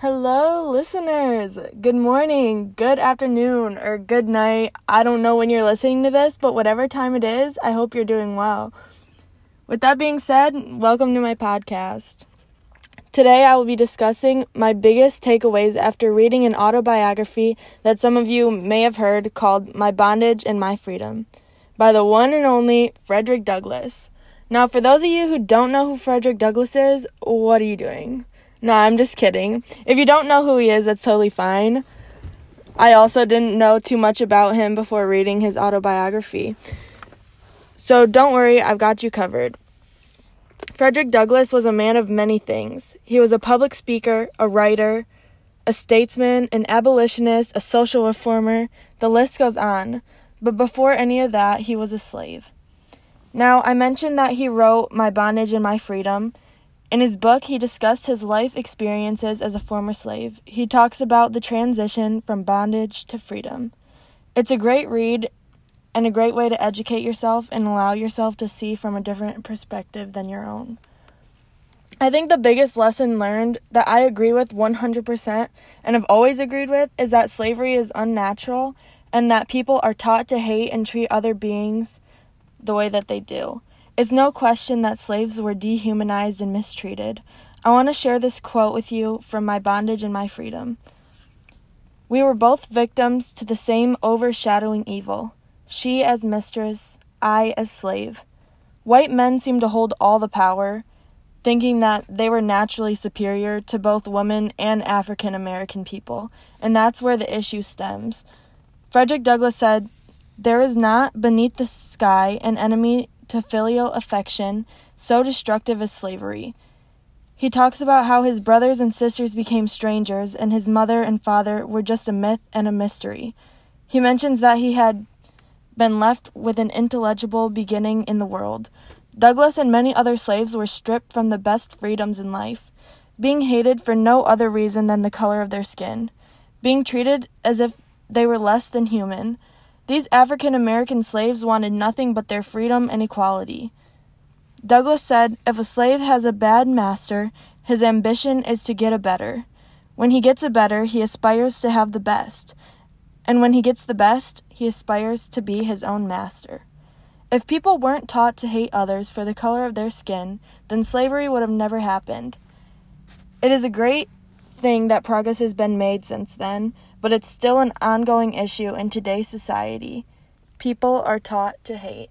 Hello, listeners. Good morning, good afternoon, or good night. I don't know when you're listening to this, but whatever time it is, I hope you're doing well. With that being said, welcome to my podcast. Today, I will be discussing my biggest takeaways after reading an autobiography that some of you may have heard called My Bondage and My Freedom by the one and only Frederick Douglass. Now, for those of you who don't know who Frederick Douglass is, what are you doing? No, I'm just kidding. If you don't know who he is, that's totally fine. I also didn't know too much about him before reading his autobiography. So don't worry, I've got you covered. Frederick Douglass was a man of many things. He was a public speaker, a writer, a statesman, an abolitionist, a social reformer. The list goes on. But before any of that, he was a slave. Now, I mentioned that he wrote My Bondage and My Freedom. In his book, he discussed his life experiences as a former slave. He talks about the transition from bondage to freedom. It's a great read and a great way to educate yourself and allow yourself to see from a different perspective than your own. I think the biggest lesson learned that I agree with 100% and have always agreed with is that slavery is unnatural and that people are taught to hate and treat other beings the way that they do. It's no question that slaves were dehumanized and mistreated. I want to share this quote with you from My Bondage and My Freedom. We were both victims to the same overshadowing evil, she as mistress, I as slave. White men seemed to hold all the power, thinking that they were naturally superior to both women and African American people, and that's where the issue stems. Frederick Douglass said, There is not beneath the sky an enemy to filial affection so destructive as slavery. He talks about how his brothers and sisters became strangers and his mother and father were just a myth and a mystery. He mentions that he had been left with an intelligible beginning in the world. Douglass and many other slaves were stripped from the best freedoms in life, being hated for no other reason than the color of their skin, being treated as if they were less than human. These African American slaves wanted nothing but their freedom and equality. Douglass said, If a slave has a bad master, his ambition is to get a better. When he gets a better, he aspires to have the best. And when he gets the best, he aspires to be his own master. If people weren't taught to hate others for the color of their skin, then slavery would have never happened. It is a great thing that progress has been made since then, but it's still an ongoing issue in today's society. People are taught to hate.